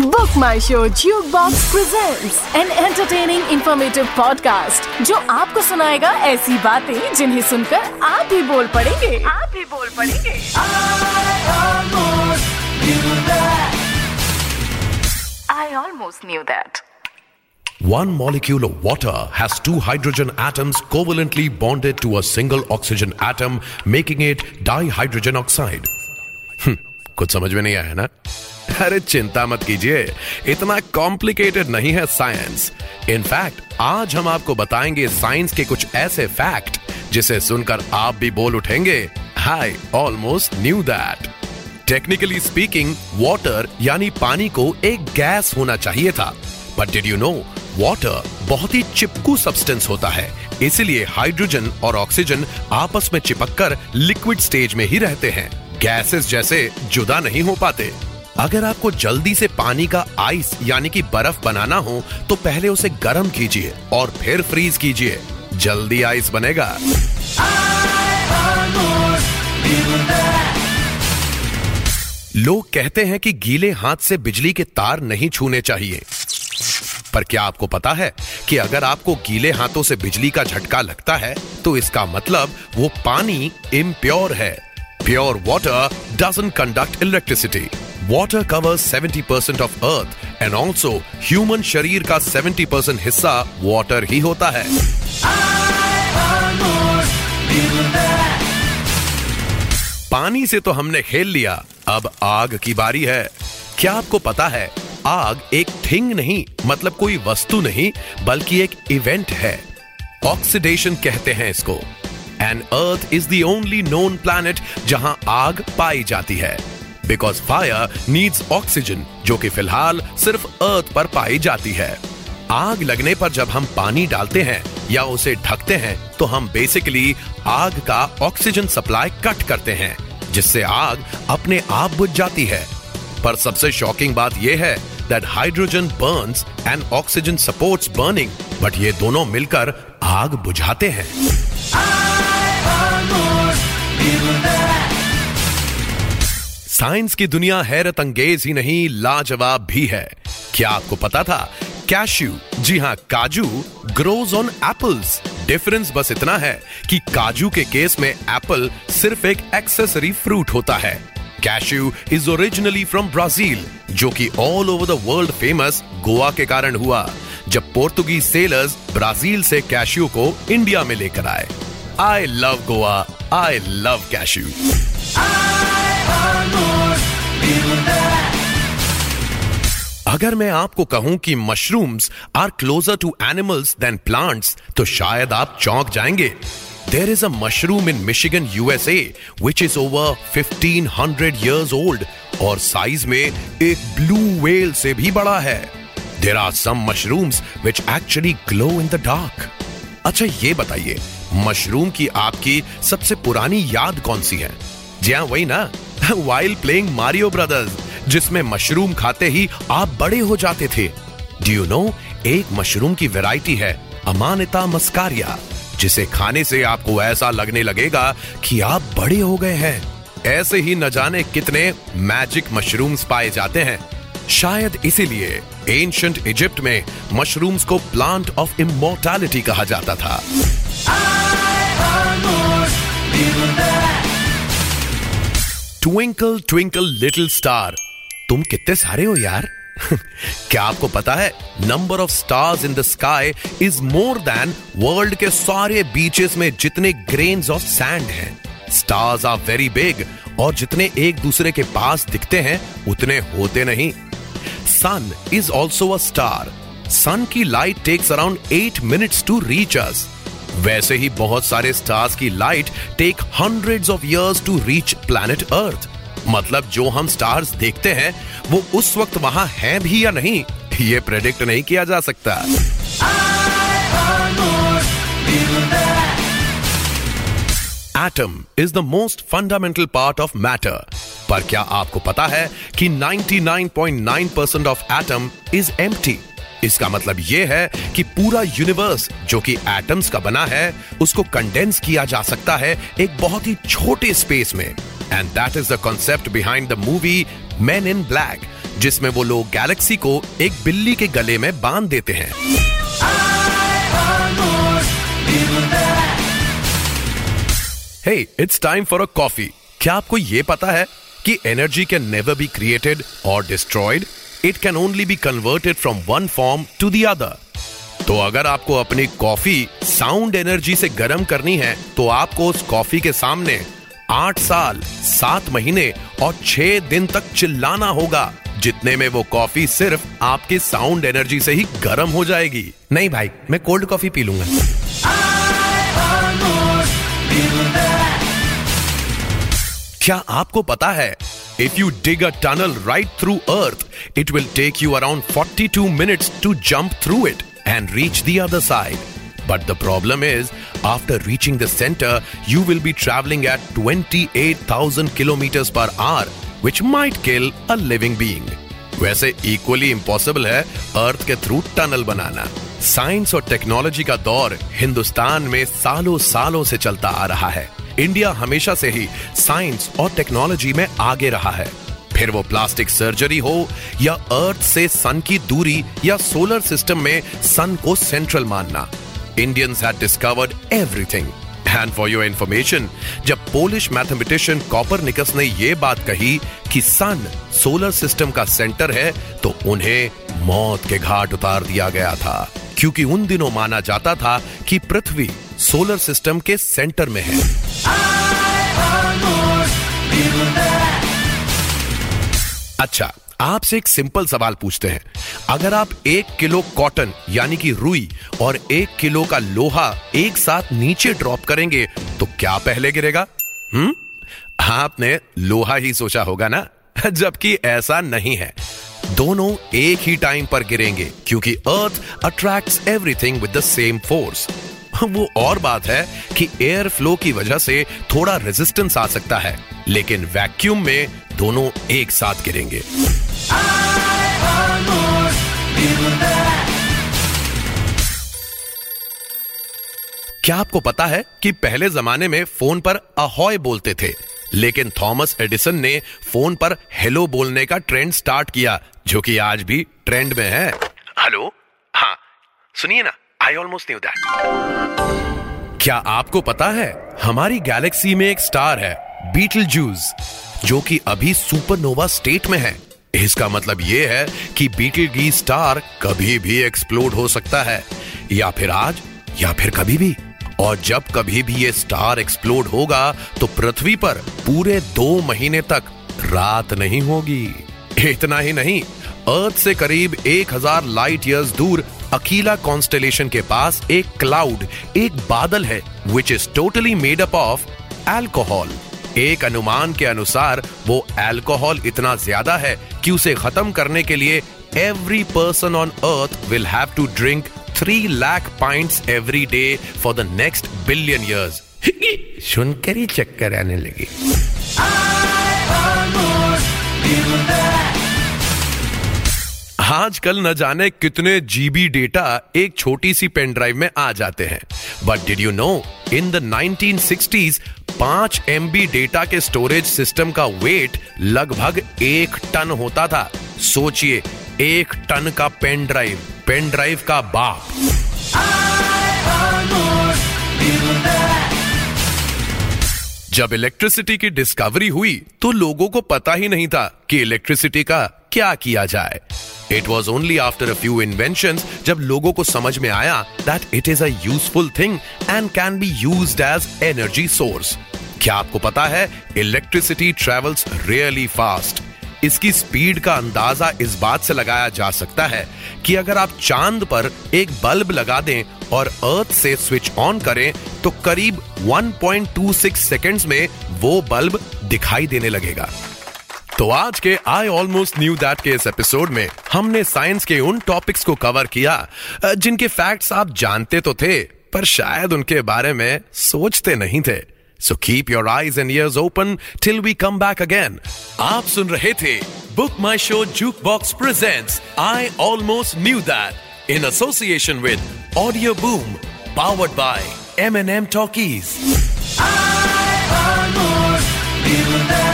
Book My Show Jukebox presents an entertaining informative podcast जो आपको सुनाएगा ऐसी बातें जिन्हें सुनकर आप भी बोल पड़ेंगे आप भी बोल पड़ेंगे I almost knew that. One molecule of water has two hydrogen atoms covalently bonded to a single oxygen atom, making it dihydrogen oxide. हम्म, कुछ समझ में नहीं आया ना अरे चिंता मत कीजिए, इतना कॉम्प्लिकेटेड नहीं है साइंस इनफैक्ट आज हम आपको बताएँगे साइंस के कुछ ऐसे फैक्ट जिसे सुनकर आप भी बोल उठेंगे I almost knew that technically speaking water यानी पानी को एक गैस होना चाहिए था। But did you know water बहुत ही चिपकू सब्सटेंस होता है। इसलिए हाइड्रोजन और ऑक्सीजन आपस में चिपककर लिक्विड स्टेज में ही रहते हैं। गैसेस जैसे जुदा नहीं हो पाते। अगर आपको जल्दी से पानी का आइस यानी कि बर्फ़ बनाना हो तो पहले उसे गर्म कीजिए और फिर फ्रीज कीजिए। जल्दी आइस बनेगा। लोग कहते हैं कि गीले हाथ से बिजली के तार नहीं छूने चाहिए। पर क्या आपको पता है कि अगर आपको गीले हाथों से बिजली का झटका लगता है तो इसका मतलब वो पानी इम्प्योर है। Pure water doesn't conduct electricity water covers 70% percent of earth and also human शरीर का 70% परसेंट हिस्सा वाटर ही होता है पानी से तो हमने खेल लिया। अब आग की बारी है। क्या आपको पता है, आग एक थिंग नहीं मतलब कोई वस्तु नहीं, बल्कि एक इवेंट है। ऑक्सीडेशन कहते हैं इसको। And earth is the only known planet जहाँ आग पाई जाती है। बिकॉज़ फायर नीड्स ऑक्सीजन जो कि फ़िलहाल सिर्फ़ अर्थ पर पाई जाती है आग लगने पर जब हम पानी डालते हैं या उसे ढकते हैं तो हम बेसिकली आग का ऑक्सीजन सप्लाई कट करते हैं जिससे आग अपने आप बुझ जाती है पर सबसे शॉकिंग बात यह है that hydrogen burns and oxygen supports burning but ये दोनों मिलकर आग बुझाते हैं साइंस की दुनिया हैरत अंगेज ही नहीं, लाजवाब भी है। क्या आपको पता था? कैश्यू। जी हाँ काजू ग्रोज ऑन एप्पल्स डिफरेंस बस इतना है कि काजू के केस में एप्पल सिर्फ़ एक एक्सेसरी फ्रूट होता है। Cashew is originally from Brazil जो कि all over the world famous Goa के कारण हुआ, जब पोर्तुगीज सेलर्स ब्राज़ील से कैश्यू को इंडिया में लेकर आए। I love Goa I love cashew अगर मैं आपको कहूँ कि mushrooms are closer to animals than plants तो शायद आप चौंक जाएँगे। There is a mushroom in Michigan USA which is over 1500 years old और साइज़ में एक ब्लू वेल से भी बड़ा है। There are some mushrooms which actually glow in the dark अच्छा ये बताइए मशरूम की आपकी सबसे पुरानी याद कौन सी है? जी हाँ वही ना। वाइल प्लेइंग मारियो ब्रदर्स जिसमें मशरूम खाते ही आप बड़े हो जाते थे। डू यू नो एक मशरूम की वैरायटी है, अमानिता मस्कारिया, जिसे खाने से आपको ऐसा लगने लगेगा कि आप बड़े हो गए हैं। ऐसे ही न जाने कितने मैजिक मशरूम्स पाए जाते हैं। शायद इसीलिए एंशंट इजिप्ट में मशरूम्स को प्लांट ऑफ़ इमोर्टैलिटी कहा जाता था। ट्विंकल ट्विंकल लिटिल स्टार तुम कितने सारे हो यार? क्या आपको पता है number of stars in the sky is more than world के सारे बीचेस में जितने ग्रेन्स ऑफ़ सैंड हैं। स्टार्स आर वेरी बिग और जितने एक दूसरे के पास दिखते हैं, उतने होते नहीं। Sun is also a star sun की light takes around eight minutes to reach us वैसे ही बहुत सारे स्टार्स की light take hundred of years to reach planet earth मतलब जो हम स्टार्स देखते हैं, वो उस वक्त वहाँ हैं भी या नहीं, ये प्रेडिक्ट नहीं किया जा सकता। Atom is the most fundamental part of matter पर क्या आपको पता है कि 99.9 percent of atom is empty इसका मतलब यह है कि पूरा यूनिवर्स जो कि एटम्स का बना है, उसको कंडेंस किया जा सकता है एक बहुत ही छोटे स्पेस में। And that is the concept behind the movie Men in Black जिसमें वो लोग गैलेक्सी को एक बिल्ली के गले में बाँध देते हैं। Hey it's time for a coffee क्या आपको यह पता है कि energy can never be created और destroyed it can only be converted from one form to the other तो अगर आपको अपनी कॉफ़ी साउंड एनर्जी से गर्म करनी है तो आपको उस कॉफ़ी के सामने आठ साल, सात महीने और छह दिन तक चिल्लाना होगा, जितने में वो कॉफ़ी सिर्फ़ आपके साउंड एनर्जी से ही गर्म हो जाएगी। नहीं भाई, मैं कोल्ड कॉफ़ी पी लूँगा। क्या आपको पता है if you dig a tunnel right through earth it will take you around 42 minutes to jump through it and reach the other side. But the problem is, after reaching the center, you will be traveling at 28,000 kilometers per hour, which might kill a living being. वैसे equally impossible है earth के through tunnel बनाना science और technology का दौर हिंदुस्तान में सालों सालों से चलता आ रहा है इंडिया हमेशा से ही साइंस और टेक्नोलॉजी में आगे रहा है। फिर वो प्लास्टिक सर्जरी हो या अर्थ से सन की दूरी या सोलर सिस्टम में सन को सेंट्रल मानना। Indians had discovered everything and for your information जब पोलिश मैथमेटिशियन कॉपरनिकस ने यह बात कही कि सन सोलर सिस्टम का सेंटर है तो उन्हें मौत के घाट उतार दिया गया था। क्योंकि उन दिनों माना जाता था कि पृथ्वी सोलर सिस्टम के सेंटर में है। अच्छा आपसे एक सिंपल सवाल पूछते हैं। अगर आप एक किलो कॉटन, यानी कि रुई, और एक किलो का लोहा एक साथ नीचे ड्रॉप करेंगे तो क्या पहले गिरेगा? हम्म? आपने लोहा ही सोचा होगा ना? जबकि ऐसा नहीं है। दोनों एक ही टाइम पर गिरेंगे, क्योंकि earth attracts everything with the same force वो और बात है कि एयर फ्लो की वजह से थोड़ा रेजिस्टेंस आ सकता है, लेकिन वैक्यूम में दोनों एक साथ गिरेंगे। क्या आपको पता है कि पहले जमाने में फ़ोन पर अहॉय बोलते थे, लेकिन थॉमस एडिसन ने फ़ोन पर हेलो बोलने का ट्रेंड स्टार्ट किया, जो कि आज भी ट्रेंड में है। हेलो? हाँ सुनिए ना। आई ऑलमोस्ट न्यू दैट क्या आपको पता है, हमारी गैलेक्सी में एक स्टार है बीटल जूस जो कि अभी सुपरनोवा स्टेट में है। इसका मतलब यह है कि बीटल गी स्टार कभी भी एक्सप्लोड हो सकता है, या फिर आज, या फिर कभी भी। और जब कभी भी ये स्टार एक्सप्लोड होगा तो पृथ्वी पर पूरे दो महीने तक रात नहीं होगी। इतना ही नहीं अर्थ से करीब एक हज़ार लाइट ईयर्स दूर अकीला कॉन्स्टेलेशन के पास एक क्लाउड एक बादल है which is totally made up of alcohol एक अनुमान के अनुसार, वो एल्कोहल इतना ज़्यादा है कि उसे खत्म करने के लिए every person on earth will have to drink three lakh points every day for the next billion years सुनकर ही चक्कर आने लगे। आजकल न जाने कितने जीबी डेटा एक छोटी सी पेन ड्राइव में आ जाते हैं। But did you know in the 1960s पाँच एमबी डेटा के स्टोरेज सिस्टम का वेट लगभग एक टन होता था। सोचिए, एक टन का पेन ड्राइव पेन ड्राइव का बाप। जब इलेक्ट्रिसिटी की डिस्कवरी हुई तो लोगों को पता ही नहीं था कि इलेक्ट्रिसिटी का क्या किया जाए। It was only after a few invention जब लोगों को समझ में आया that it is a useful thing and can be use as energy source क्या आपको पता है इलेक्ट्रिसिटी ट्रेवल्स रियली फास्ट इसकी स्पीड का अंदाज़ा इस बात से लगाया जा सकता है कि अगर आप चाँद पर एक बल्ब लगा दें और अर्थ से स्विच ऑन करें तो करीब 1.26 सेकेंड्स में वो बल्ब दिखाई देने लगेगा। तो आज के आई ऑलमोस्ट न्यू दैट के इस एपिसोड में हमने साइंस के उन टॉपिक्स को कवर किया जिनके फैक्ट्स आप जानते तो थे, पर शायद उनके बारे में सोचते नहीं थे। So keep your eyes and ears open till we come back again आप सुन रहे थे Book My Show Jukebox presents I almost knew that in association with Audioboom powered by M N M Talkies I almost knew that.